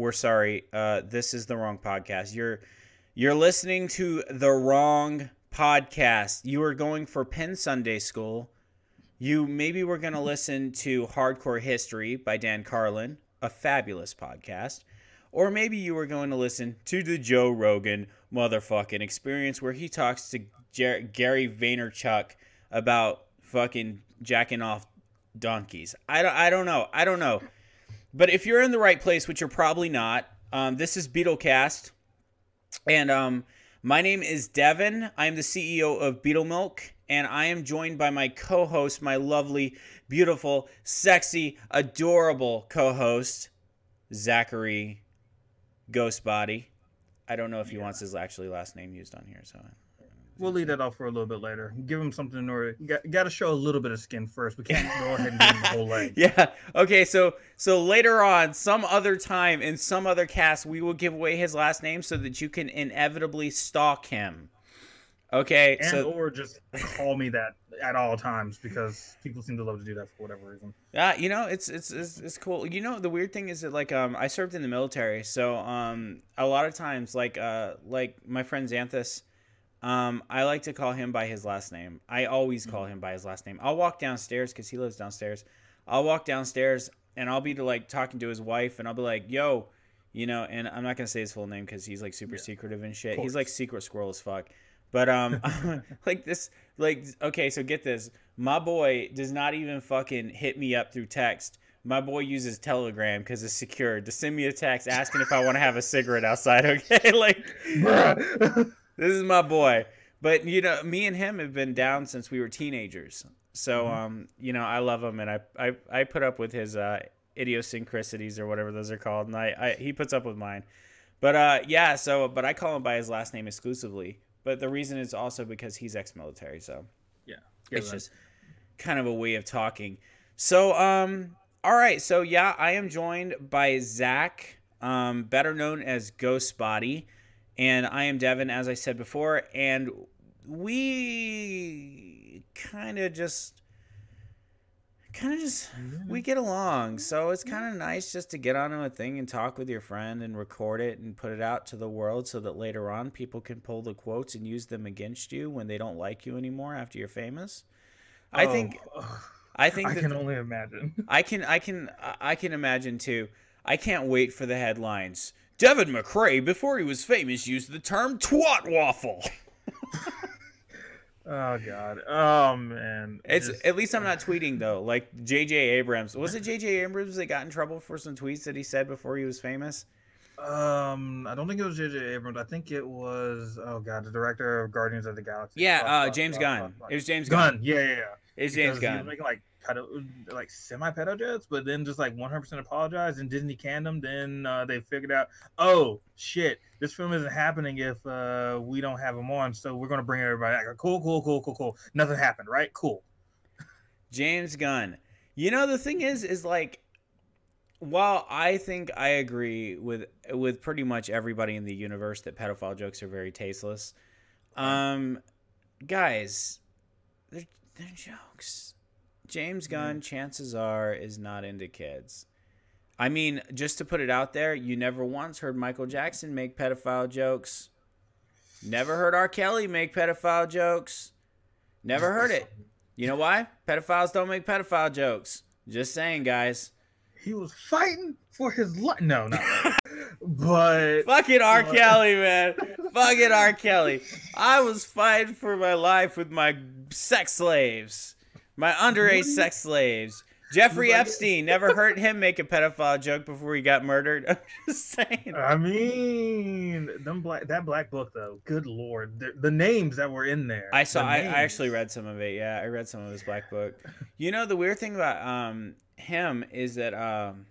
we're sorry. Uh, this is the wrong podcast. You're you're listening to the wrong podcast. You are going for Penn Sunday School. You maybe we're going to listen to Hardcore History by Dan Carlin, a fabulous podcast. Or maybe you were going to listen to the Joe Rogan motherfucking experience where he talks to Jer- Gary Vaynerchuk about fucking jacking off donkeys. I don't, I don't know. I don't know. But if you're in the right place, which you're probably not, um, this is Beetlecast. And um, my name is Devin. I am the CEO of Beetle Milk. And I am joined by my co host, my lovely, beautiful, sexy, adorable co host, Zachary Ghostbody. I don't know if he yeah. wants his actually last name used on here. So we'll leave that off for a little bit later. Give him something in order. Got, got to show a little bit of skin first. We can't go ahead and give him the whole leg. Yeah. Okay. So so later on, some other time in some other cast, we will give away his last name so that you can inevitably stalk him. Okay. And so or just call me that at all times because people seem to love to do that for whatever reason. Yeah, you know, it's it's it's, it's cool. You know, the weird thing is that like um I served in the military, so um a lot of times like uh like my friend Xanthus um, I like to call him by his last name. I always call him by his last name. I'll walk downstairs because he lives downstairs. I'll walk downstairs and I'll be like talking to his wife and I'll be like, "Yo," you know, and I'm not gonna say his full name because he's like super yeah. secretive and shit. He's like secret squirrel as fuck. But um, like this, like okay, so get this. My boy does not even fucking hit me up through text. My boy uses Telegram because it's secure to send me a text asking if I want to have a cigarette outside. Okay, like this is my boy. But you know, me and him have been down since we were teenagers. So mm-hmm. um, you know, I love him, and I I, I put up with his uh, idiosyncrasies or whatever those are called, and I, I he puts up with mine. But uh, yeah, so but I call him by his last name exclusively. But the reason is also because he's ex-military, so yeah, it's just kind of a way of talking. So um, all right, so yeah, I am joined by Zach, um, better known as Ghost Body. And I am Devin, as I said before, and we kind of just kind of just we get along. So it's kind of nice just to get on a thing and talk with your friend and record it and put it out to the world so that later on people can pull the quotes and use them against you when they don't like you anymore after you're famous. Oh, i think i think i can only imagine. I can i can i can imagine too. I can't wait for the headlines Devin McRae, before he was famous, used the term twat waffle. oh god. Oh man. It's Just... at least I'm not tweeting though. Like JJ Abrams. Was it JJ Abrams that got in trouble for some tweets that he said before he was famous? Um, I don't think it was JJ Abrams. I think it was oh god, the director of Guardians of the Galaxy. Yeah, uh, James Gunn. It was James Gunn. Gunn. Yeah, yeah, yeah. It's James Gunn. making like pedo, like semi pedo jets, but then just like 100% apologize and Disney canned them. Then uh, they figured out, oh shit, this film isn't happening if uh, we don't have them on, so we're gonna bring everybody back. Cool, cool, cool, cool, cool. Nothing happened, right? Cool. James Gunn. You know the thing is, is like, while I think I agree with with pretty much everybody in the universe that pedophile jokes are very tasteless, um, guys, they're they're jokes James Gunn, chances are, is not into kids. I mean, just to put it out there, you never once heard Michael Jackson make pedophile jokes. Never heard R. Kelly make pedophile jokes. Never heard it. You know why? Pedophiles don't make pedophile jokes. Just saying, guys. He was fighting for his life. No, not but fucking R. But... Kelly, man. fucking R. Kelly. I was fighting for my life with my sex slaves. My underage sex slaves. Jeffrey Epstein never heard him make a pedophile joke before he got murdered. I'm just saying. I mean, them black that black book though. Good lord, the, the names that were in there. I saw. I, I, actually read some of it. Yeah, I read some of his black book. You know, the weird thing about um him is that um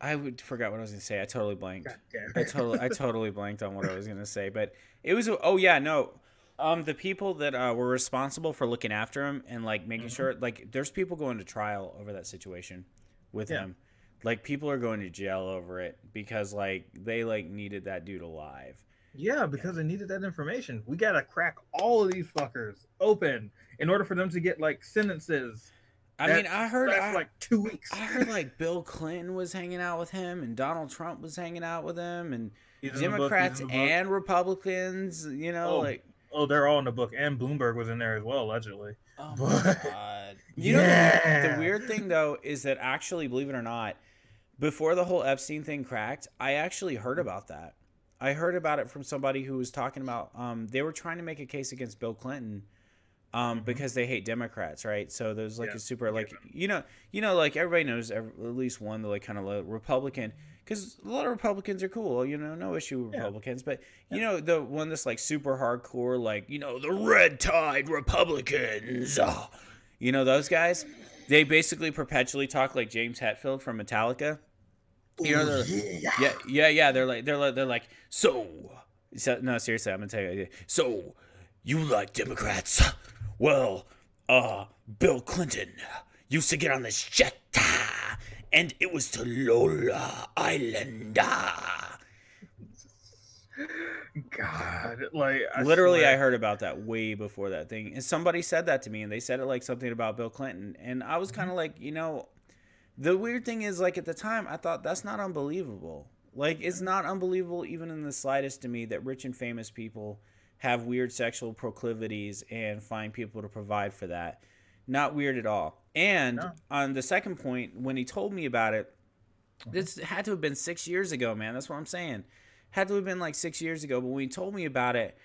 I would forgot what I was gonna say. I totally blanked. I totally I totally blanked on what I was gonna say. But it was. Oh yeah, no. Um, the people that uh, were responsible for looking after him and like making mm-hmm. sure, like, there's people going to trial over that situation with yeah. him. Like, people are going to jail over it because like they like needed that dude alive. Yeah, because yeah. they needed that information. We gotta crack all of these fuckers open in order for them to get like sentences. I That mean, I heard I, like two weeks. I heard like Bill Clinton was hanging out with him, and Donald Trump was hanging out with him, and He's in the book, he's Democrats book. and Republicans. You know, Oh, like oh, they're all in the book, and Bloomberg was in there as well, allegedly. oh But- my god. You know, the, Yeah. the weird thing though is that actually, believe it or not, before the whole Epstein thing cracked, I actually heard about that. I heard about it from somebody who was talking about um, they were trying to make a case against Bill Clinton um, Mhm. because they hate Democrats, right? So there's like Yeah, a super like you know you know like everybody knows at least one the like kind of like Republican because a lot of Republicans are cool, you know, no issue with Yeah. Republicans, but you know the one that's like super hardcore, like you know the red tide Republicans, ah. you know those guys. They basically perpetually talk like James Hetfield from Metallica. You know, Ooh, yeah. Yeah, yeah, yeah. They're like, they're like, they're like, so, so no, seriously, I'm gonna tell you. So, you like Democrats? Well, uh, Bill Clinton used to get on this jet, and it was to Lola Island. ah." God, like I Literally, I heard about that way before that thing, and somebody said that to me, and they said it like something about Bill Clinton, and I was kind of like, you know, the weird thing is, like at the time, I thought that's not unbelievable. Like it's not unbelievable even in the slightest to me that rich and famous people have weird sexual proclivities and find people to provide for that. Not weird at all. And No. on the second point, when he told me about it, this had to have been six years ago, man. That's what I'm saying. Had to have been like six years ago. But when he told me about it,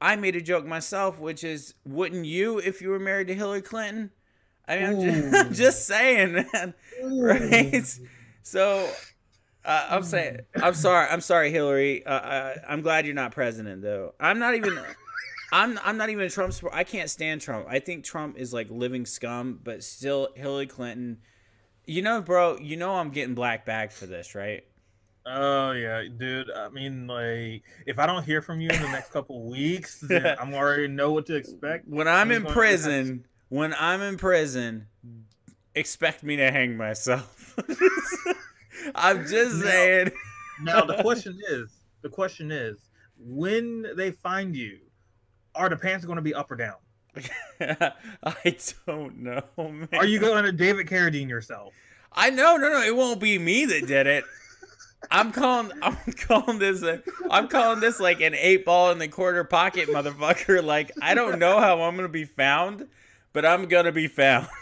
I made a joke myself, which is, wouldn't you if you were married to Hillary Clinton? I mean, I'm just, I'm just saying, man. Right? So, uh, I'm saying, I'm sorry, I'm sorry, Hillary. Uh, uh, I'm glad you're not president, though. I'm not even. I'm I'm not even a Trump support. I can't stand Trump. I think Trump is like living scum, but still Hillary Clinton. You know, bro. You know I'm getting black bagged for this, right? Oh yeah, dude. I mean, like, if I don't hear from you in the next couple weeks, then I'm already know what to expect. When I'm Who's in prison, when I'm in prison, expect me to hang myself. I'm just No. saying. Now the question is, the question is, when they find you, are the pants going to be up or down? I don't know, man. Are you going to David Carradine yourself? I know, no, no, it won't be me that did it. I'm calling, I'm calling this, a, I'm calling this like an eight ball in the quarter pocket, motherfucker. Like I don't know how I'm gonna be found, but I'm gonna be found.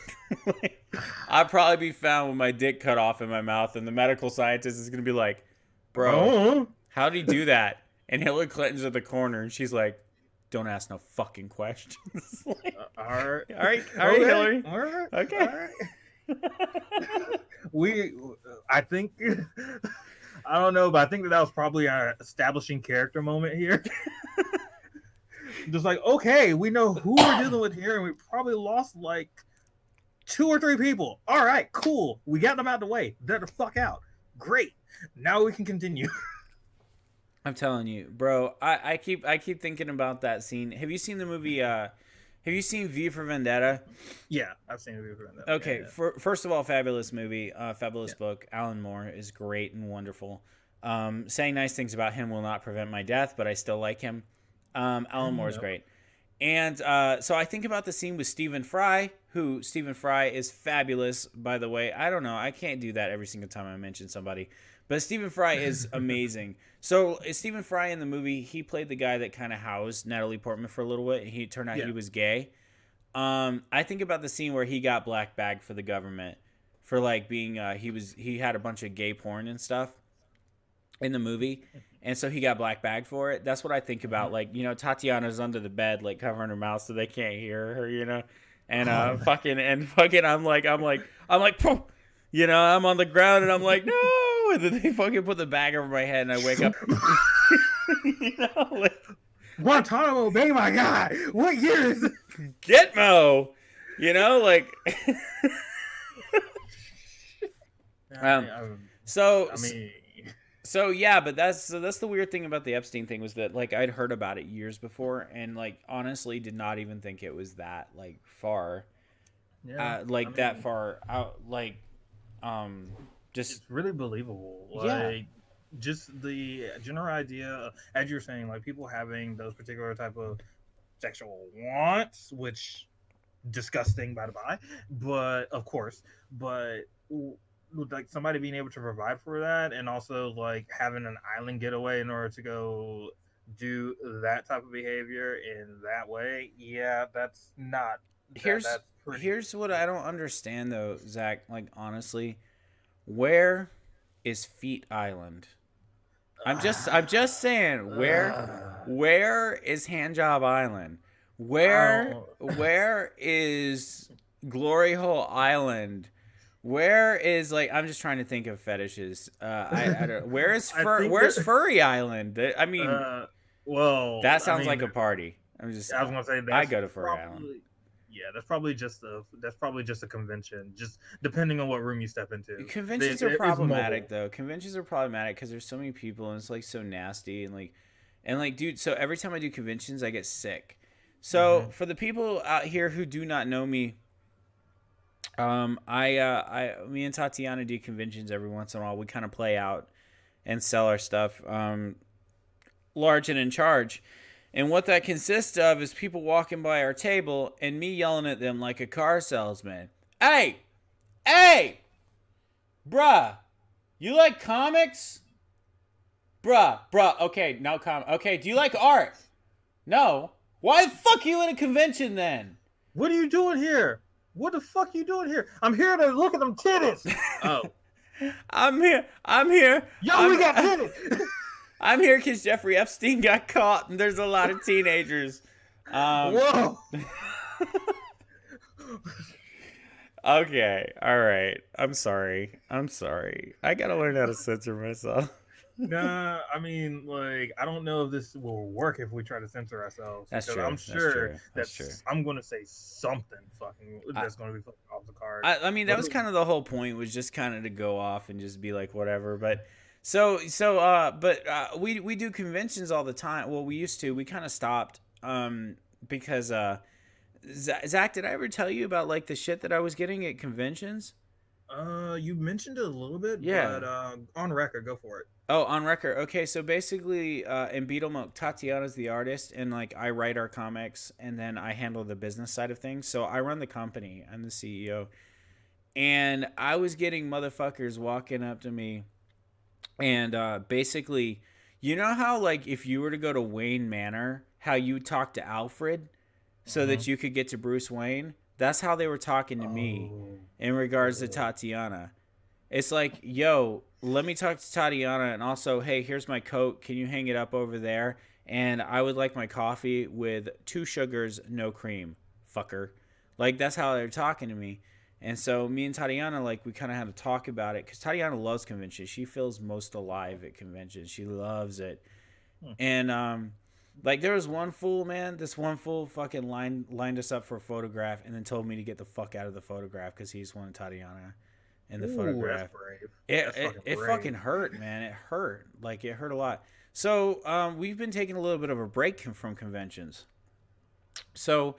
Like, I'll probably be found with my dick cut off in my mouth, and the medical scientist is gonna be like, "Bro, Oh. how'd he do that?" And Hillary Clinton's at the corner, and she's like, "Don't ask no fucking questions." Like, Uh, all right, all right, all right, Okay, Hillary. All right, Okay. all right. we, I think, I don't know, but I think that that was probably our establishing character moment here. Just like, okay, we know who we're dealing with here, and we probably lost like two or three people. All right, cool. We got them out of the way. They're the fuck out. Great. Now we can continue. I'm telling you, bro. I, I keep I keep thinking about that scene. Have you seen the movie? Uh, have you seen V for Vendetta? yeah, I've seen V for Vendetta. Okay, Yeah, yeah. For, first of all, fabulous movie, uh, fabulous Yeah. book. Alan Moore is great and wonderful. Um, saying nice things about him will not prevent my death, but I still like him. Um, Alan Moore is great. And uh, so I think about the scene with Stephen Fry, who Stephen Fry is fabulous, by the way. I don't know. I can't do that every single time I mention somebody. But Stephen Fry is amazing. so is Stephen Fry in the movie, he played the guy that kind of housed Natalie Portman for a little bit. And he turned out Yeah. he was gay. Um, I think about the scene where he got black bagged for the government for like being uh, he was he had a bunch of gay porn and stuff in the movie, and so he got black bagged for it. That's what I think about. Like you know, Tatiana's under the bed, like covering her mouth so they can't hear her. You know, and uh, Oh. fucking and fucking, I'm like I'm like I'm like, "Poof." you know, I'm on the ground and I'm like no, and then they fucking put the bag over my head and I wake up. you know, like Guantanamo Bay, my God. What year is it? Gitmo. You know, like Um, I, so I mean, So yeah, but that's so that's the weird thing about the Epstein thing was that like I'd heard about it years before and like honestly did not even think it was that like far yeah, uh, like I that far out like um just It's really believable. Yeah. Just the general idea, as you're saying, like people having those particular type of sexual wants, which disgusting by the by, but of course, but like somebody being able to provide for that and also like having an island getaway in order to go do that type of behavior in that way, yeah, that's not. Here's that, that's here's what I don't understand though, Zach. Like honestly, where is Feet Island? I'm just I'm just saying where uh. where is Handjob Island? Where Oh. where is Glory Hole Island? Where is like I'm just trying to think of fetishes. Uh, I, I don't. Where is I fur? Where's that- Furry Island? I mean, Uh, well, that I sounds mean, like a party. I'm just. I was gonna say I go to Furry Island. probably- Yeah, that's probably just a that's probably just a convention, just depending on what room you step into. Conventions It- are problematic though. Conventions are problematic because there's so many people and it's like so nasty and like, and like, dude. So every time I do conventions, I get sick. So Mhm. for the people out here who do not know me, um, I, uh, I, me and Tatiana do conventions every once in a while. We kind of play out and sell our stuff, um, large and in charge. And what that consists of is people walking by our table and me yelling at them like a car salesman. Hey, hey, bruh, you like comics? Bruh, bruh, okay, no com. Okay, do you like art? No. Why the fuck you at a convention then? What are you doing here? What the fuck you doing here? I'm here to look at them titties. oh, I'm here. I'm here. yo, I'm, we got titties. I'm here because Jeffrey Epstein got caught, and there's a lot of teenagers. Um, Whoa. okay, all right. I'm sorry. I'm sorry. I gotta learn how to censor myself. Nah, I mean, like, I don't know if this will work if we try to censor ourselves. That's true, I'm sure that's that's true. I'm gonna say something fucking that's gonna be fucking off the card. I, I mean, that was kind of the whole point was just kind of to go off and just be like whatever. But so so uh, but uh, we we do conventions all the time. Well, we used to. We kind of stopped um because uh, Zach, did I ever tell you about like the shit that I was getting at conventions? Uh, you mentioned it a little bit, Yeah. but uh, on record, go for it. Oh, on record. Okay, so basically, uh, in Beetle Milk, Tatiana's the artist, and like I write our comics, and then I handle the business side of things. So I run the company. I'm the CEO, and I was getting motherfuckers walking up to me, and uh, basically, you know how like if you were to go to Wayne Manor, how you talk to Alfred, so that you could get to Bruce Wayne. That's how they were talking to me Oh. in regards to Tatiana. It's like, yo, let me talk to Tatiana, and also, hey, here's my coat. Can you hang it up over there? And I would like my coffee with two sugars, no cream, fucker. Like that's how they're talking to me. And so me and Tatiana, like, we kind of had to talk about it because Tatiana loves conventions. She feels most alive at conventions. She loves it. Hmm. And um, like there was one fool, man. This one fool fucking lined lined us up for a photograph and then told me to get the fuck out of the photograph because he just wanted Tatiana in the Ooh, photograph. It That's it, fucking it fucking hurt, man. It hurt. Like it hurt a lot. So um, we've been taking a little bit of a break from conventions. So,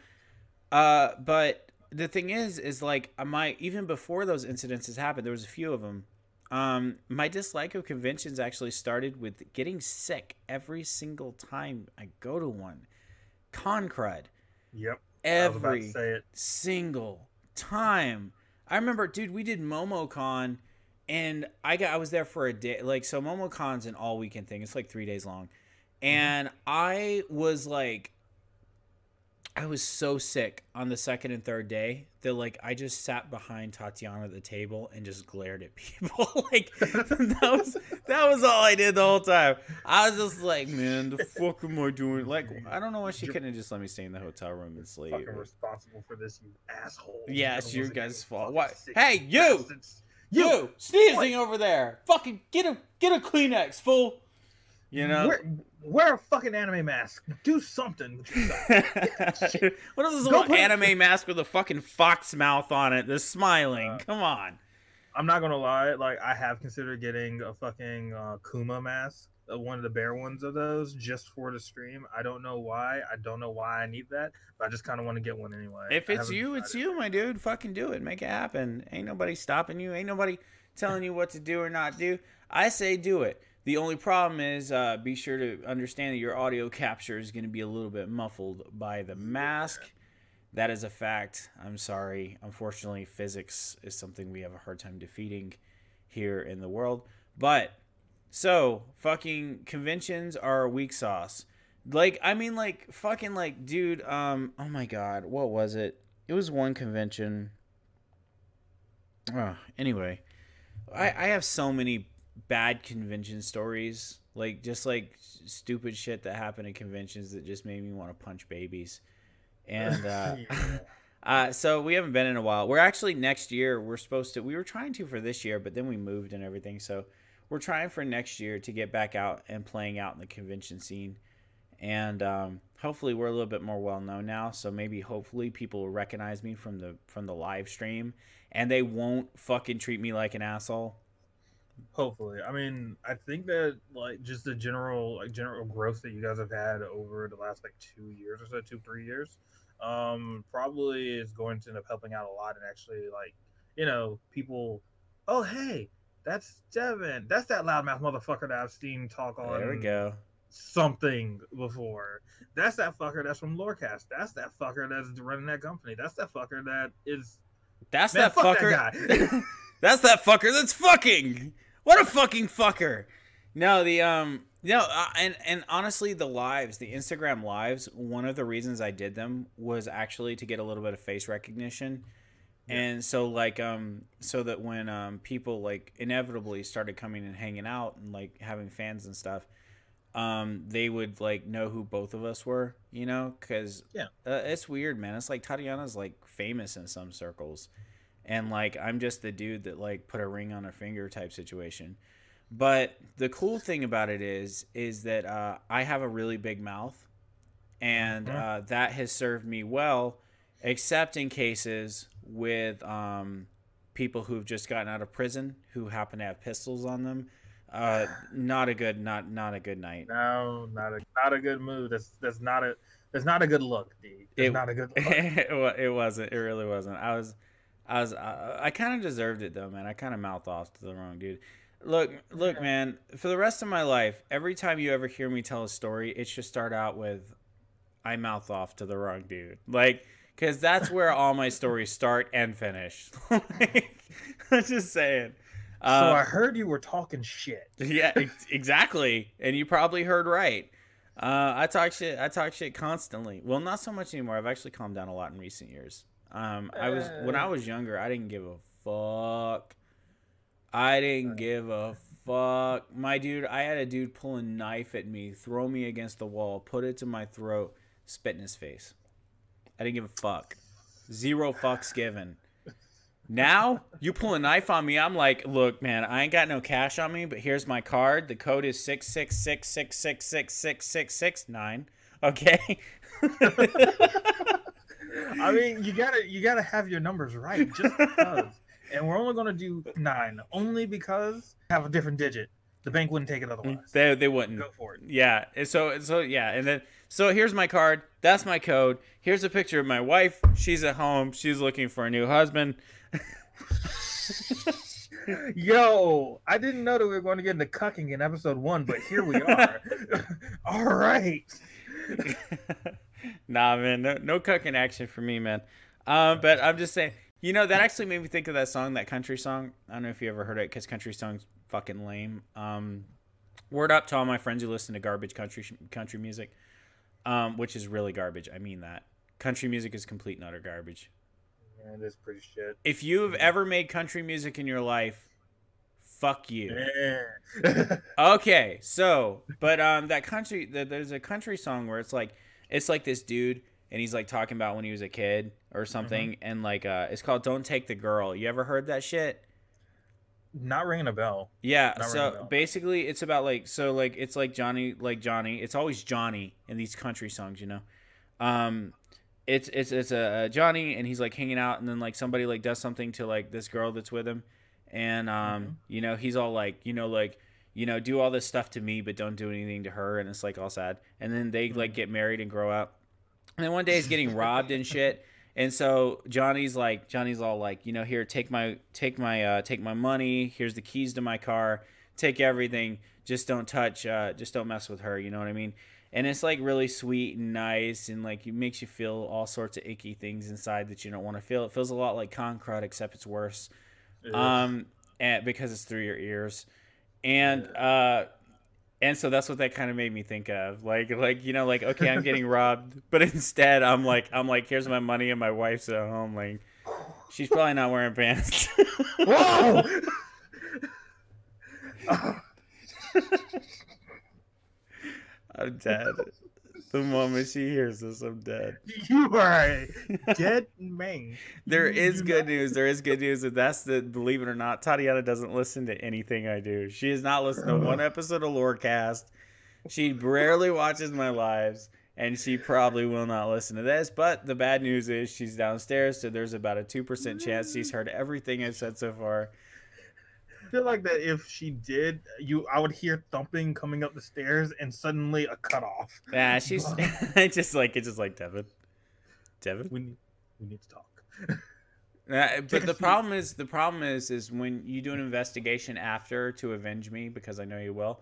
uh, but the thing is, is like my even before those incidences happened, there was a few of them. Um, my dislike of conventions actually started with getting sick every single time I go to one. Con crud. Yep. I was about to Every single time. I remember, dude, we did MomoCon, and I got I was there for a day. Like, so MomoCon's an all weekend thing. It's like three days long, and I was like, I was so sick on the second and third day that like I just sat behind Tatiana at the table and just glared at people. like that was that was all I did the whole time. I was just like, man, the fuck am I doing? Like, I don't know why she couldn't have just let me stay in the hotel room and sleep. Fucking responsible for this, you asshole. Yeah, it's your guys' fault. What? Hey, you! bastards. You sneezing over there. Fucking get a get a Kleenex, fool. You know. wear, wear a fucking anime mask. Do something. what is yourself. what if there's a Go little anime mask with a fucking fox mouth on it? That's smiling. Uh, Come on. I'm not gonna lie. Like I have considered getting a fucking uh, Kuma mask, uh, one of the bear ones of those, just for the stream. I don't know why. I don't know why I need that, but I just kind of want to get one anyway. If it's you, it's you, my dude. Fucking do it. Make it happen. Ain't nobody stopping you. Ain't nobody telling you what to do or not do. I say do it. The only problem is uh, be sure to understand that your audio capture is going to be a little bit muffled by the mask That is a fact. I'm sorry. Unfortunately, physics is something we have a hard time defeating here in the world. But so fucking conventions are weak sauce. Like I mean like fucking like dude, um oh my god, what was it? It was one convention. Oh, anyway. I I have so many bad convention stories. Like just like stupid shit that happened at conventions that just made me want to punch babies. And uh Yeah. uh, so we haven't been in a while. We're actually next year. We're supposed to. We were trying to for this year, but then we moved and everything. So we're trying for next year to get back out and playing out in the convention scene. And um, hopefully we're a little bit more well known now. So maybe hopefully people will recognize me from the from the live stream, and they won't fucking treat me like an asshole. Hopefully, I mean, I think that like just the general like general growth that you guys have had over the last like two years or so, two three years, um, probably is going to end up helping out a lot and actually like you know people, oh hey, that's Devin, that's that loudmouth motherfucker that I've seen talk on There we go. something before. That's that fucker that's from Lorecast. That's that fucker that's running that company. That's that fucker that is That's man. that fuck fucker. that guy. That's that fucker that's fucking. What a fucking fucker. No, the um no, uh, and and honestly the lives, the Instagram lives, one of the reasons I did them was actually to get a little bit of face recognition. And so like um so that when um people like inevitably started coming and hanging out and like having fans and stuff um they would like know who both of us were, you know, cuz Yeah. uh, it's weird, man. It's like Tatiana's like famous in some circles and like I'm just the dude that like put a ring on a finger type situation. But the cool thing about it is is that uh, I have a really big mouth, and Mhm. uh, that has served me well, except in cases with um, people who've just gotten out of prison who happen to have pistols on them. Uh, not a good not not a good night. No, not a not a good move. That's that's not a that's not a good look, D. That's It- not a good look. it, it wasn't. It really wasn't. I was, I was, I, I kind of deserved it though, man. I kind of mouthed off to the wrong dude. Look, look, man. For the rest of my life, every time you ever hear me tell a story, it should start out with, "I mouth off to the wrong dude," like, because that's where all my stories start and finish. like, I'm just saying. so I Uh, heard you were talking shit. yeah, exactly. And you probably heard right. Uh, I talk shit. I talk shit constantly. Well, not so much anymore. I've actually calmed down a lot in recent years. Um, I was when I was younger. I didn't give a fuck. I didn't give a fuck. My dude, I had a dude pull a knife at me, throw me against the wall, put it to my throat, spit in his face. I didn't give a fuck. Zero fucks given. Now you pull a knife on me. I'm like, look, man, I ain't got no cash on me, but here's my card. The code is six six six six six six six six six nine. Okay. I mean, you gotta you gotta have your numbers right just because. and we're only gonna do nine only because have a different digit. The bank wouldn't take it mm, otherwise. they they wouldn't. Go for it. Yeah. and So so yeah, and then so here's my card. That's my code. Here's a picture of my wife. She's at home. She's looking for a new husband. Yo, I didn't know that we were going to get into cucking in episode one, but here we are. All right. Nah, man, no, no cucking action for me, man. Um, but I'm just saying, you know, that actually made me think of that song, that country song. I don't know if you ever heard it, because country songs fucking lame. Um, word up to all my friends who listen to garbage country country music, um, which is really garbage. I mean that country music is complete and utter garbage. Man, this is pretty shit. If you've ever made country music in your life, fuck you. Yeah. Okay, so but um that country th- there's a country song where it's like it's like this dude and he's like talking about when he was a kid or something and like uh it's called Don't Take the Girl. You ever heard that shit? Not ringing a bell. Yeah, Not so bell. basically it's about like so like it's like Johnny like Johnny. It's always Johnny in these country songs, you know. Um it's it's it's a, uh Johnny and he's like hanging out and then like somebody like does something to like this girl that's with him and um Mhm. you know he's all like you know like you know do all this stuff to me but don't do anything to her and it's like all sad. And then they like Mhm. get married and grow up. And then one day he's getting robbed and shit. And so johnny's like johnny's all like you know here take my take my uh take my money. Here's the keys to my car. Take everything. Just don't touch uh just don't mess with her. You know what i mean? And it's like really sweet and nice and like it makes you feel all sorts of icky things inside that you don't want to feel. It feels a lot like Concrud except it's worse. Um, and because it's through your ears, and uh, and so that's what that kind of made me think of. Like like you know like okay I'm getting robbed, but instead I'm like I'm like here's my money and my wife's at home like she's probably not wearing pants. Whoa! I'm dead. The moment she hears this, I'm dead. you are a dead man. There is good news. There is good news, and that's the believe it or not, Tatiana doesn't listen to anything I do. She has not listened to one episode of Lorecast. She rarely watches my lives, and she probably will not listen to this. But the bad news is she's downstairs, so there's about a two percent chance she's heard everything I've said so far. I feel like that if she did, you I would hear thumping coming up the stairs and suddenly a cutoff. Yeah, she's I just like it's just like Devin. Devin. We need we need to talk. Uh, but the problem is the problem is is when you do an investigation after to avenge me because I know you will.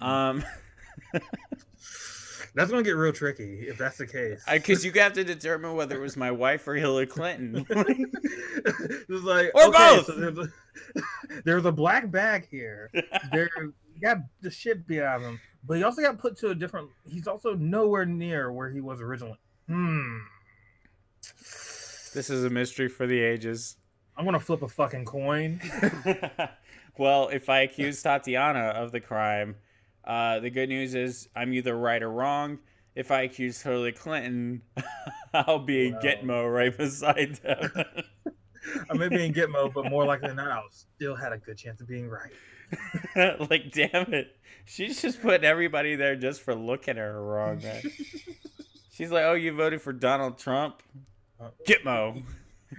Um, That's gonna get real tricky if that's the case. because you have to determine whether it was my wife or Hillary Clinton. it's like Or okay, both. So there's, a, there's a black bag here. There he got the shit beat out of him, but he also got put to a different. He's also nowhere near where he was originally. Hmm. this is a mystery for the ages. I'm gonna flip a fucking coin. well, if I accuse Tatiana of the crime, uh, the good news is I'm either right or wrong. If I accuse Hillary Clinton, I'll be Well. Gitmo right beside them. I may be in Gitmo, but more likely than not, I still had a good chance of being right. like, damn it. She's just putting everybody there just for looking at her wrong, man. She's like, oh, you voted for Donald Trump? Uh, Gitmo.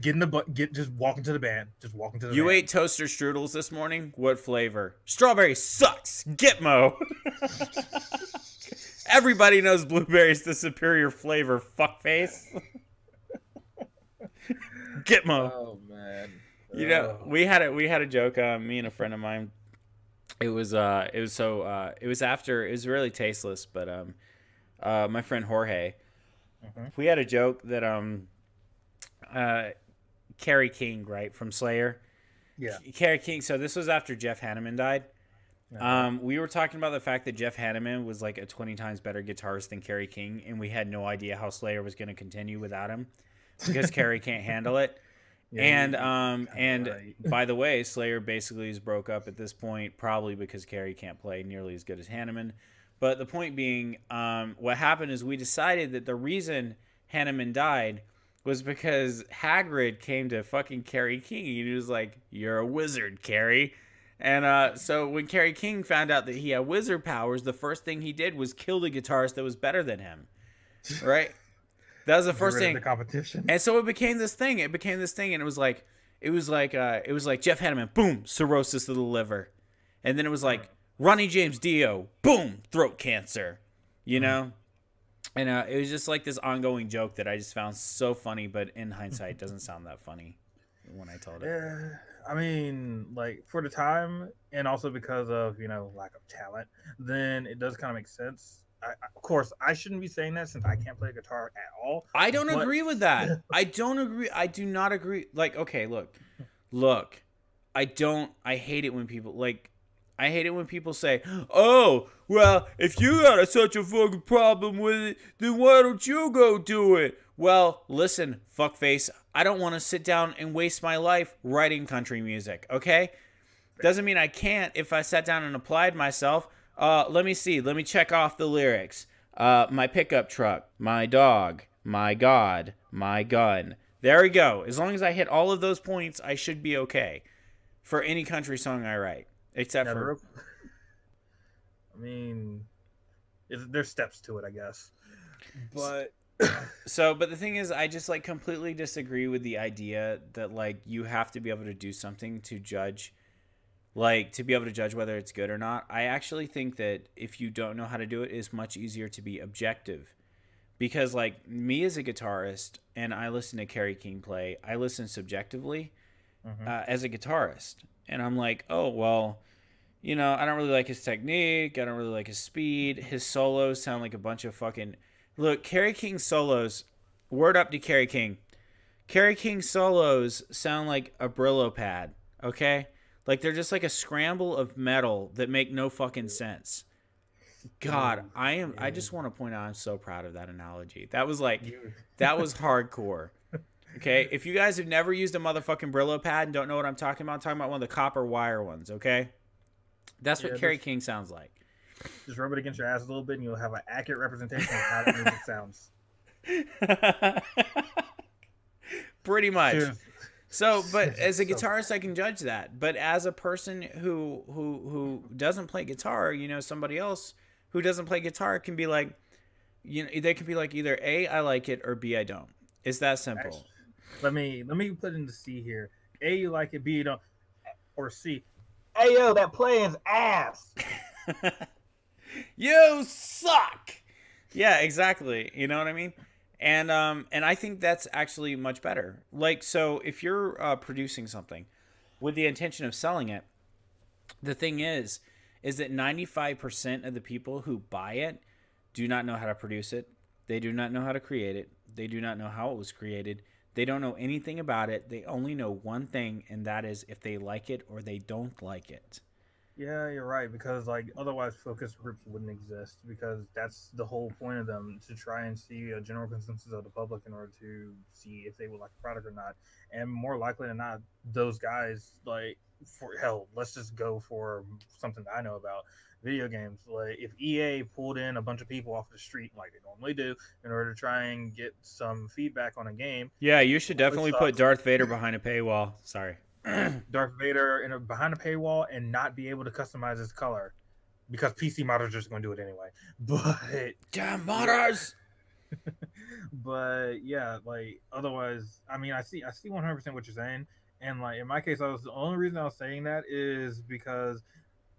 Get in the bu- get just walk into the band. Just walk into the you van. ate toaster strudels this morning? What flavor? Strawberry sucks. Gitmo. Everybody knows blueberry's the superior flavor, fuckface. Gitmo. Oh man. You know, we had a we had a joke. Uh, me and a friend of mine. It was uh, it was so uh, it was after it was really tasteless, but um, uh, my friend Jorge, Mhm. we had a joke that um, uh, Kerry King, right from Slayer, yeah. Kerry King. So this was after Jeff Hanneman died. Um, we were talking about the fact that Jeff Hanneman was like a 20 times better guitarist than Kerry King, and we had no idea how Slayer was going to continue without him because Kerry can't handle it. Yeah, and um, and right. by the way, Slayer basically is broke up at this point, probably because Kerry can't play nearly as good as Hanneman. But the point being, um, what happened is we decided that the reason Hanneman died was because Hagrid came to fucking Kerry King and he was like, "You're a wizard, Kerry." And uh, so when Kerry King found out that he had wizard powers, the first thing he did was kill the guitarist that was better than him. Right? That was the first thing. the competition. And so it became this thing. It became this thing, and it was like, it was like, uh, it was like Jeff Hanneman, boom, cirrhosis of the liver, and then it was like Ronnie James Dio, boom, throat cancer, you know. And uh, it was just like this ongoing joke that I just found so funny, but in hindsight, it doesn't sound that funny when I told it. Yeah, I mean, like for the time, and also because of you know lack of talent, then it does kind of make sense. I, of course, I shouldn't be saying that since I can't play guitar at all. I don't What- agree with that. I don't agree. I do not agree. Like, okay, look, look, I don't. I hate it when people like. I hate it when people say, "Oh, well, if you got a, such a fucking problem with it, then why don't you go do it?" Well, listen, fuckface, I don't want to sit down and waste my life writing country music. Okay, doesn't mean I can't if I sat down and applied myself. Uh, let me see. Let me check off the lyrics. Uh, my pickup truck, my dog, my God, my gun. There we go. As long as I hit all of those points, I should be okay for any country song I write, except for I mean, there's steps to it, I guess. But so. But the thing is, I just like completely disagree with the idea that like you have to be able to do something to judge like to be able to judge whether it's good or not. I actually think that if you don't know how to do it, it's much easier to be objective. Because like me as a guitarist and I listen to Kerry King play, I listen subjectively Mhm. uh, as a guitarist. And I'm like, "Oh, well, you know, I don't really like his technique. I don't really like his speed. His solos sound like a bunch of fucking. Look, Kerry King solos. Word up to Kerry King. Kerry King solos sound like a Brillo pad. Okay, like they're just like a scramble of metal that make no fucking sense. God, I am. I just want to point out I'm so proud of that analogy. That was like, that was hardcore. Okay, if you guys have never used a motherfucking Brillo pad and don't know what I'm talking about, I'm talking about one of the copper wire ones. Okay, that's what Yeah, Kerry King sounds like. Just rub it against your ass a little bit, and you'll have an accurate representation of how that music sounds. Pretty much. So, but as a guitarist, I can judge that. But as a person who who who doesn't play guitar, you know, somebody else who doesn't play guitar can be like, you know, they can be like either a I like it or b I don't. It's that simple. Actually, let me let me put in the C here. A, you like it. B, you don't. Or C. Hey yo, that playing's ass. you suck. Yeah, exactly. You know what I mean? And um and I think that's actually much better. Like so if you're uh, producing something with the intention of selling it, the thing is is that 95% of the people who buy it do not know how to produce it. They do not know how to create it. They do not know how it was created. They don't know anything about it. They only know one thing and that is if they like it or they don't like it. Yeah, you're right. Because like otherwise, focus groups wouldn't exist. Because that's the whole point of them to try and see a general consensus of the public in order to see if they would like the product or not. And more likely than not, those guys like for hell, let's just go for something that I know about video games. Like if EA pulled in a bunch of people off the street like they normally do in order to try and get some feedback on a game, Yeah, you should definitely put. Darth Vader behind a paywall. Sorry. Darth Vader in a, behind a paywall and not be able to customize his color because PC modders are just going to do it anyway. But Damn modders! but yeah, like otherwise, I mean, I see I see one hundred percent what you're saying, and like in my case, I was the only reason I was saying that is because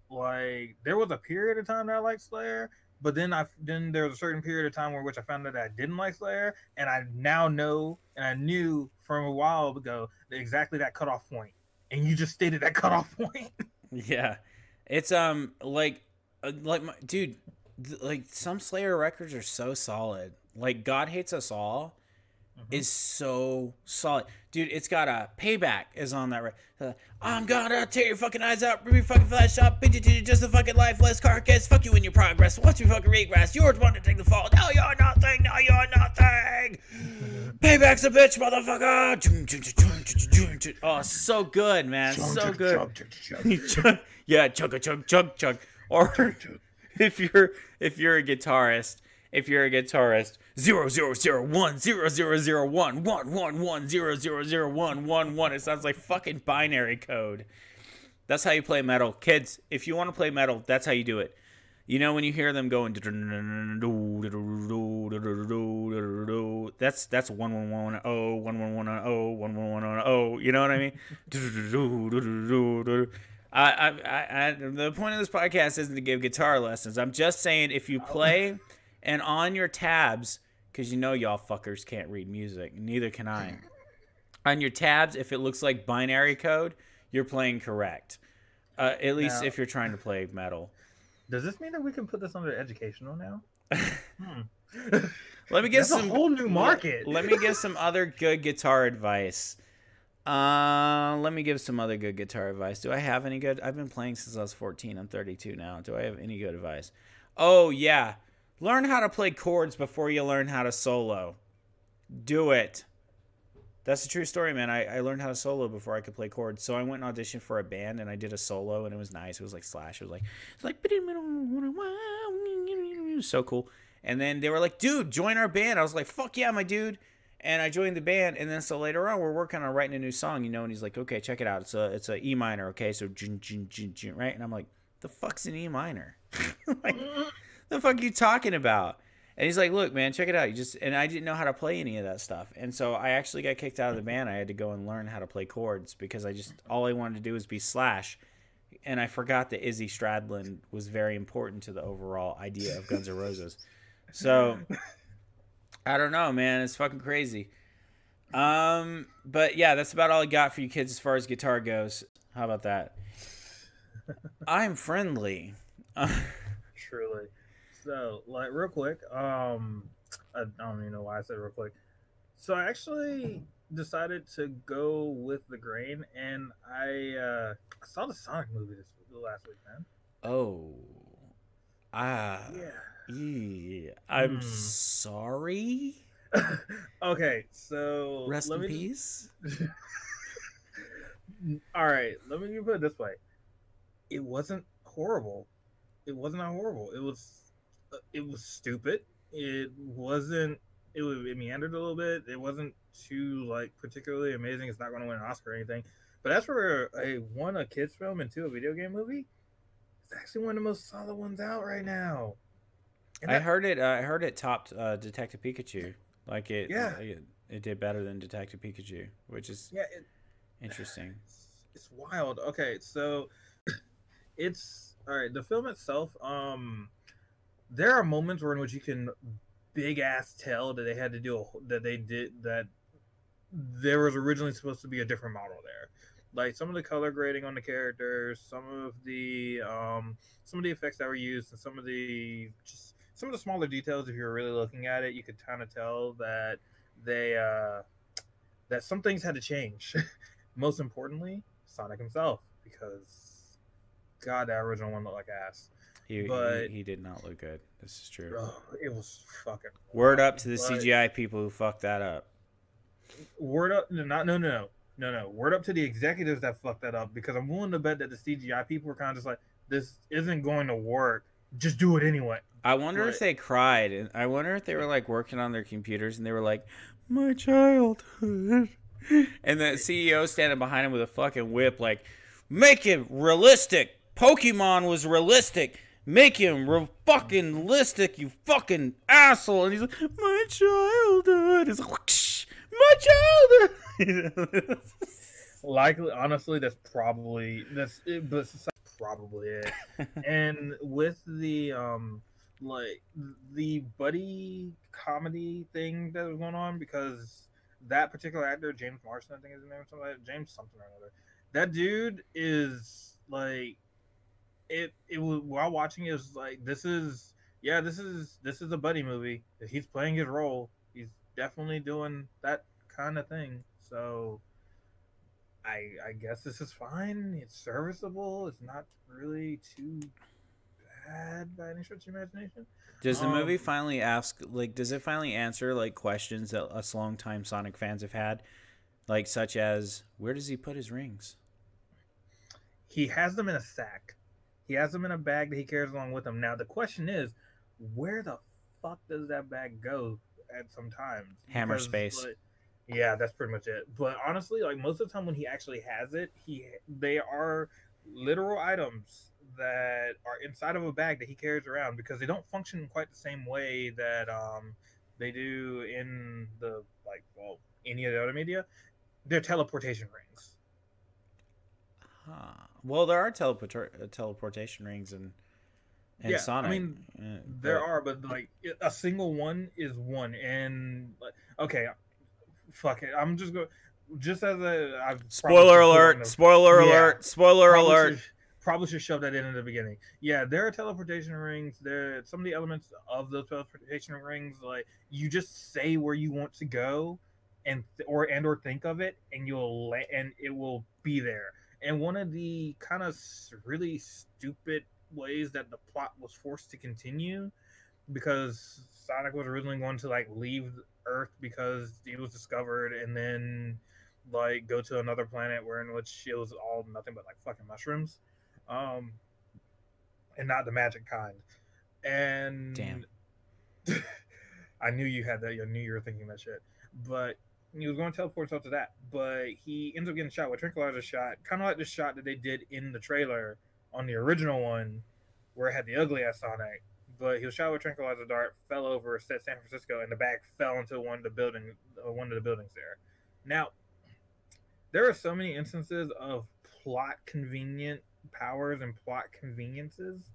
like there was a period of time that I liked Slayer. But then I then there was a certain period of time where which I found out that I didn't like Slayer, and I now know and I knew from a while ago exactly that cutoff point. and you just stated that cutoff point. Yeah, it's um like uh, like my, dude, th- like some Slayer records are so solid. Like God hates us all is so solid, dude. It's got a payback is on that. Re- uh, I'm gonna tear your fucking eyes out, rip your fucking flesh up, beat you just a fucking lifeless carcass. Fuck you in your progress. Watch your fucking regress. You're the one to take the fall. Now you're nothing. Now you're nothing. Payback's a bitch, motherfucker. Oh, so good, man. So good. Yeah, chug a chug chug chug. Or if you're if you're a guitarist, if you're a guitarist, zero zero zero one zero zero zero one one one one zero zero zero one one one. It sounds like fucking binary code. That's how you play metal, kids. If you want to play metal, that's how you do it. You know when you hear them going, that's that's one one one oh one one one oh one one one oh. You know what I mean? I, I, I, I, the point of this podcast isn't to give guitar lessons. I'm just saying if you play and on your tabs, because you know y'all fuckers can't read music, neither can I. On your tabs, if it looks like binary code, you're playing correct. Uh, at least Now- if you're trying to play metal. Does this mean that we can put this under educational now? Hmm. Let me give That's some a whole new market. Let, me give some other good guitar advice. Uh, let me give some other good guitar advice. Do I have any good? I've been playing since I was 14. I'm 32 now. Do I have any good advice? Oh yeah, learn how to play chords before you learn how to solo. Do it. That's a true story, man. I, I learned how to solo before I could play chords. So I went and auditioned for a band and I did a solo and it was nice. It was like Slash. It was like it's like so cool. And then they were like, dude, join our band. I was like, fuck yeah, my dude. And I joined the band. And then so later on, we're working on writing a new song, you know. And he's like, okay, check it out. It's a it's a E minor, okay. So right. And I'm like, the fuck's an E minor? like, the fuck you talking about? And he's like, look, man, check it out. You just and I didn't know how to play any of that stuff. And so I actually got kicked out of the band. I had to go and learn how to play chords because I just all I wanted to do was be Slash. And I forgot that Izzy Stradlin was very important to the overall idea of Guns N' Roses. So I don't know, man. It's fucking crazy. Um, but yeah, that's about all I got for you kids as far as guitar goes. How about that? I'm friendly. Truly. So, like, real quick, um, I don't even know why I said real quick. So, I actually decided to go with the grain, and I uh, I saw the Sonic movie this last week, man. oh. Ah. Yeah. yeah. I'm Hmm. sorry. okay, so Rest in peace. All right, let me put it this way: it wasn't horrible. It wasn't horrible. It was, it was stupid. It wasn't. It was it meandered a little bit. It wasn't too like particularly amazing. It's not going to win an Oscar or anything. But as for a one a kids film and two a video game movie, it's actually one of the most solid ones out right now. And I that- heard it. Uh, I heard it topped uh, Detective Pikachu. Like it. Yeah. It, it did better than Detective Pikachu, which is yeah, it, interesting. It's, it's wild. Okay, so it's all right. The film itself, um, there are moments where in which you can big ass tell that they had to do a, that they did that there was originally supposed to be a different model there. Like some of the color grading on the characters, some of the um, some of the effects that were used, and some of the just some of the smaller details. If you were really looking at it, you could kind of tell that they uh, that some things had to change. Most importantly, Sonic himself, because God, that original one looked like ass. He, But- he he did not look good. This is true. Oh, it was fucking Word up to the But- CGI people who fucked that up. word up no not no no no no no word up to the executives that fucked that up because i'm willing to bet that the cgi people were kind of just like this isn't going to work just do it anyway I wonder if they cried, and I wonder if they were like working on their computers and they were like, "My childhood," and the CEO standing behind him with a fucking whip, like, "Make it realistic. Pokemon was realistic. Make him re- fucking realistic, you fucking asshole." And he's like, "My childhood is whoosh, my childhood." likely honestly that's probably that's it, but probably it and with the um like the buddy comedy thing that was going on because that particular actor james marsden i think is his name or something like that, james something or another that dude is like it it was while watching it was like this is yeah this is this is a buddy movie he's playing his role he's definitely doing that kind of thing so I I guess this is fine. It's serviceable. It's not really too bad by any stretch of imagination. Does the movie Um, finally ask, like, does it finally answer like questions that us longtime Sonic fans have had, like such as where does he put his rings? He has them in a sack. He has them in a bag that he carries along with him. Now the question is, where the fuck does that bag go at some times? Hammer Because, space. like, yeah, that's pretty much it. But honestly, like most of the time when he actually has it, he they are literal items that are inside of a bag that he carries around because they don't function quite the same way that um they do in the like well any of the other media. They're teleportation rings. Huh. Well, there are teleporter- uh, teleportation rings and and Yeah, I Sonic. mean, uh, There but- are, but like a single one is one, and okay, fuck it. I'm just going. Just as a I've Spoiler should put it in alert! Spoiler Yeah. alert! Spoiler probably alert! Should, probably should shove that in at the beginning. Yeah, there are teleportation rings. There, some of the elements of those teleportation rings, like you just say where you want to go, and or and or think of it, and you'll and it will be there. And one of the kind of really stupid ways that the plot was forced to continue, because Sonic was originally going to like leave Earth because he was discovered, and then like go to another planet where in which it was all nothing but like fucking mushrooms, um, and not the magic kind. And Damn. I knew you had that. I knew you were thinking that shit. But he was going to teleport himself to that. But he ends up getting shot with tranquilizer shot, kind of like the shot that they did in the trailer on the original one, where it had the ugly ass Sonic. But he was shot with tranquilizer dart, fell over, set San Francisco, and the bag fell into one of the building, uh, one of the buildings there. Now, there are so many instances of plot convenient powers and plot conveniences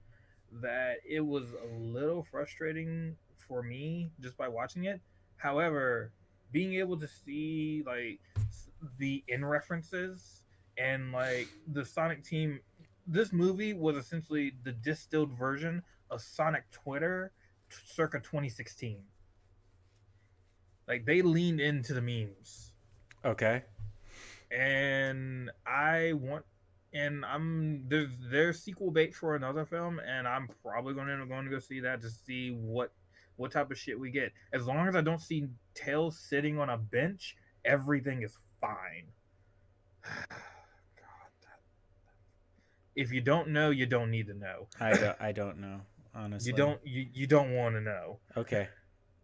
that it was a little frustrating for me just by watching it. However, being able to see like the in references and like the Sonic team this movie was essentially the distilled version of Sonic Twitter circa 2016. Like they leaned into the memes. Okay. And I want and I'm there's there's sequel bait for another film and I'm probably going to going to go see that to see what what type of shit we get. As long as I don't see Tails sitting on a bench, everything is fine. God, if you don't know, you don't need to know. I don't, I don't know honestly. You don't you, you don't want to know. Okay,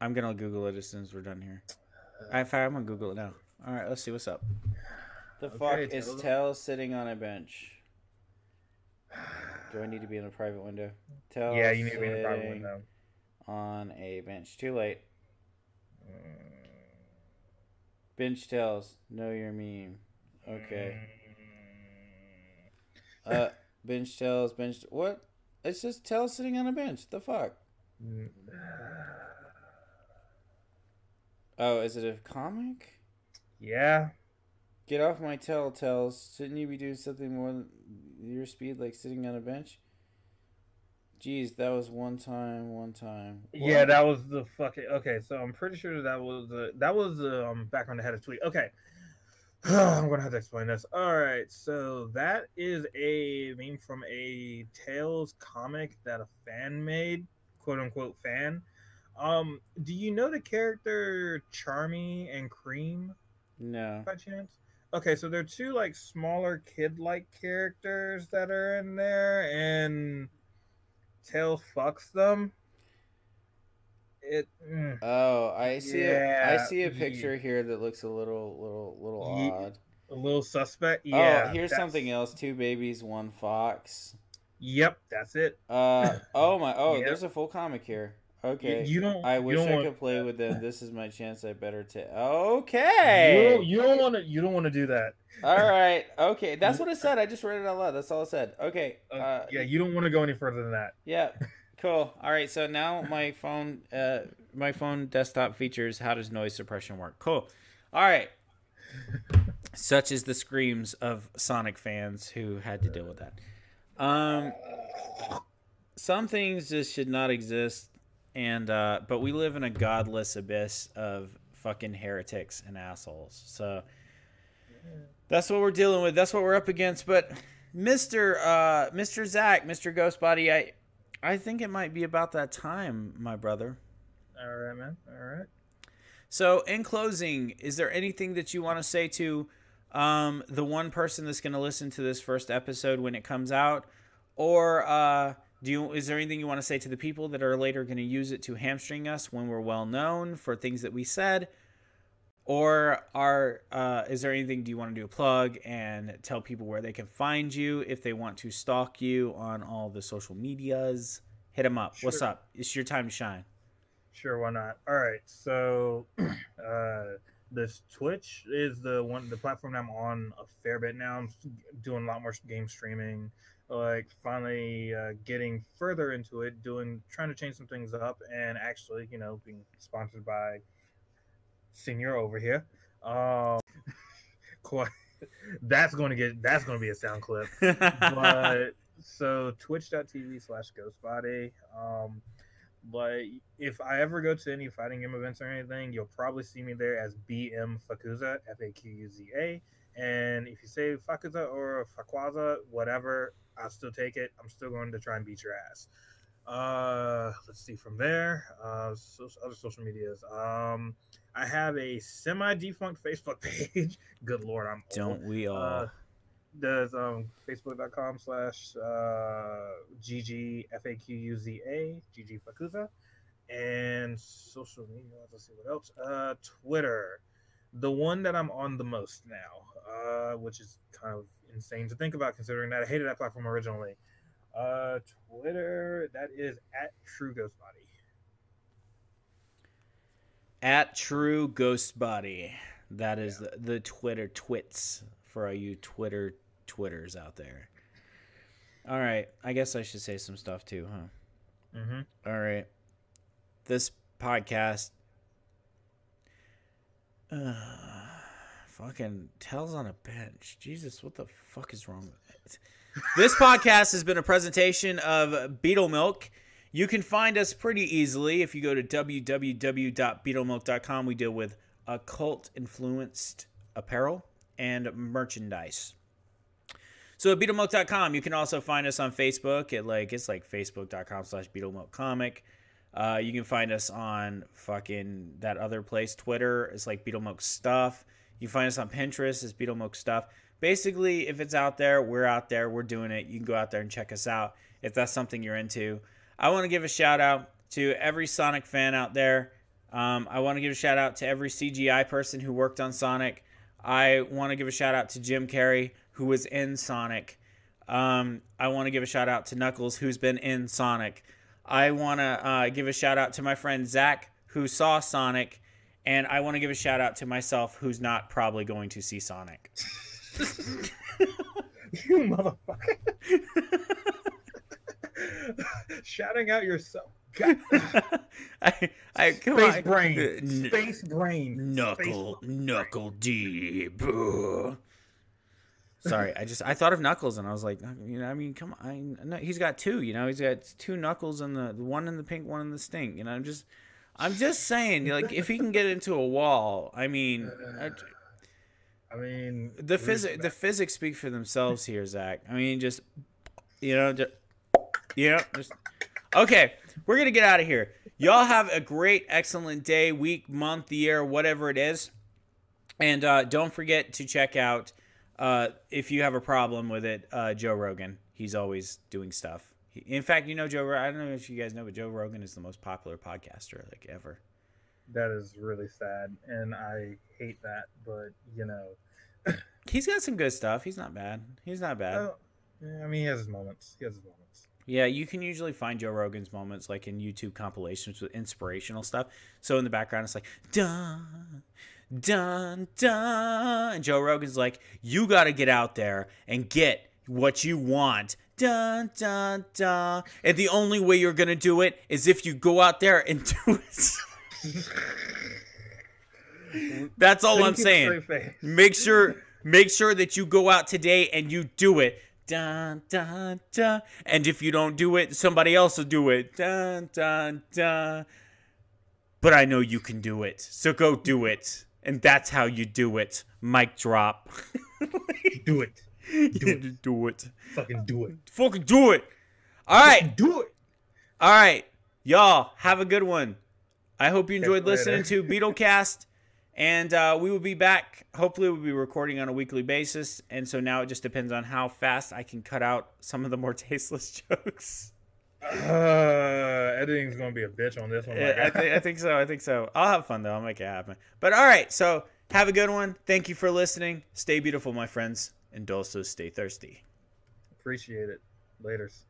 I'm gonna Google it as soon as we're done here. In fact, I'm gonna Google it now. All right, let's see what's up. The Okay, fuck is Tails. Tails sitting on a bench? Do I need to be in a private window? Tails yeah, you need to be in a private window. On a bench. Too late. Bench Tails. Know your meme. Okay. Uh, bench Tails. Bench. What? It's just tell sitting on a bench. The fuck? Oh, is it a comic? Yeah. Get off my tell Tails. Shouldn't you be doing something more than your speed, like sitting on a bench? Jeez, that was one time, one time. Yeah, that was the fucking okay. So I'm pretty sure that was the that was the um background I had a tweet. Okay, I'm gonna have to explain this. All right, so that is a meme from a Tails comic that a fan made, quote unquote fan. Um, do you know the character Charmy and Cream No. by chance? Okay, so they're two like smaller kid-like characters that are in there, and Tails fucks them. It. mm. Oh, I see. A, I see a picture here that looks a little, little, little Ye- odd. A little suspect. Yeah. oh, here's that's- something else. Two babies, one fox. Yep, that's it. Uh oh my. Oh, Yep. there's a full comic here. You- Okay. You don't. I wish don't I want- could play with them. This is my chance. I better take. Okay. you don't want to. You don't want to do that. All right. Okay. That's what it said. I just read it out loud. That's all it said. Okay. Uh, Uh, yeah, you don't want to go any further than that. Yeah. Cool. All right. So now my phone, uh, my phone desktop features how does noise suppression work? Cool. All right. Such is the screams of Sonic fans who had to deal with that. Um, some things just should not exist, and uh, but we live in a godless abyss of fucking heretics and assholes. So that's what we're dealing with. That's what we're up against. But Mister uh, Mister Zach, Mister Ghostbody, I I think it might be about that time, my brother. All right, man. All right. So, in closing, is there anything that you want to say to um, the one person that's going to listen to this first episode when it comes out, or uh, do you? Is there anything you want to say to the people that are later going to use it to hamstring us when we're well known for things that we said, or are uh, is there anything do you want to do a plug and tell people where they can find you if they want to stalk you on all the social medias? Hit them up. What's up? It's your time to shine. Sure, why not? All right. So, uh, this Twitch is the one, the platform that I'm on a fair bit now. I'm doing a lot more game streaming. Like, finally uh, getting further into it, doing, trying to change some things up, and actually, you know, being sponsored by Senior over here. Um, quite, that's going to get, that's going to be a sound clip but so twitch.tv slash ghostbody um but if i ever go to any fighting game events or anything you'll probably see me there as bm faquza f-a-q-u-z-a and if you say fakuza or fakwaza whatever i'll still take it. I'm still going to try and beat your ass. Uh let's see from there. Uh so, other social medias. Um i have a semi-defunct facebook page. Good lord i'm old. Don't we all? uh, does um facebook.com slash uh gg f-a-q-u-z-a gg faquza and social media let's see what else. Uh twitter. The one that i'm on the most now uh which is kind of insane to think about considering that i hated that platform originally uh twitter that is at true ghost body At True Ghost Body. That is the, the Twitter twits for all you Twitter Twitters out there. All right. I guess I should say some stuff too, huh? mm-hmm. All right. This podcast. Uh, fucking tells on a bench. Jesus, what the fuck is wrong with it? This podcast has been a presentation of Beetle Milk. You can find us pretty easily if you go to www.beetlemilk.com. We deal with occult influenced apparel and merchandise. So at beetlemilk.com, you can also find us on Facebook at like it's like facebook.com slash beetlemilkcomic. Uh, you can find us on fucking that other place, Twitter. It's like Beetlemilk stuff. You find us on Pinterest. It's Beetlemilk stuff. Basically, if it's out there, we're out there. We're doing it. You can go out there and check us out if that's something you're into. I want to give a shout out to every Sonic fan out there. Um, I want to give a shout out to every CGI person who worked on Sonic. I want to give a shout out to Jim Carrey, who was in Sonic. Um, I want to give a shout out to Knuckles, who's been in Sonic. I want to uh, give a shout out to my friend Zach, who saw Sonic. And I want to give a shout out to myself, who's not probably going to see Sonic. you motherfucker. Shouting out yourself. I, I, come Space on. brain. Space brain. Knuckle, Space- knuckle deep. Ugh. Sorry, I just I thought of Knuckles and I was like, you know, I mean, come on, I, no, he's got two, you know, he's got two Knuckles and the, the one in the pink, one in the stink, you know. I'm just, I'm just saying, like, if he can get into a wall, I mean, I- I mean, the physics, the physics speak for themselves here, Zach. I mean, just, you know, just, you know, just. Okay, we're gonna get out of here. Y'all have a great, excellent day, week, month, year, whatever it is, and uh, don't forget to check out uh, if you have a problem with it. Uh, Joe Rogan, he's always doing stuff. He, in fact, you know Joe. I don't know if you guys know, but Joe Rogan is the most popular podcaster like ever. that is really sad, and I hate that. But you know, He's got some good stuff. He's not bad. He's not bad. well, I mean, he has his moments. He has his moments. Yeah, you can usually find Joe Rogan's moments like in YouTube compilations with inspirational stuff. So in the background, it's like dun dun dun, and Joe Rogan's like, "You got to get out there and get what you want." Dun dun dun, and the only way you're gonna do it is if you go out there and do it. That's all I'm saying. Make sure make sure that you go out today and you do it. Dun dun dun. And if you don't do it somebody else will do it. Dun dun dun. But i know you can do it. So go do it. And that's how you do it. Mic drop. Do it. do, do it. Fucking do it. fucking do it. All right. Do it. all right. Y'all have a good one. I hope you enjoyed listening to beetlecast. And uh, we will be back. Hopefully we'll be recording on a weekly basis. And so now it just depends on how fast i can cut out some of the more tasteless jokes. Uh, editing's gonna be a bitch on this one. Yeah, I, thi- I think so. I think so. I'll have fun though. I'll make it happen. But all right. So have a good one. Thank you for listening. Stay beautiful my friends and also stay thirsty Appreciate it. Later's.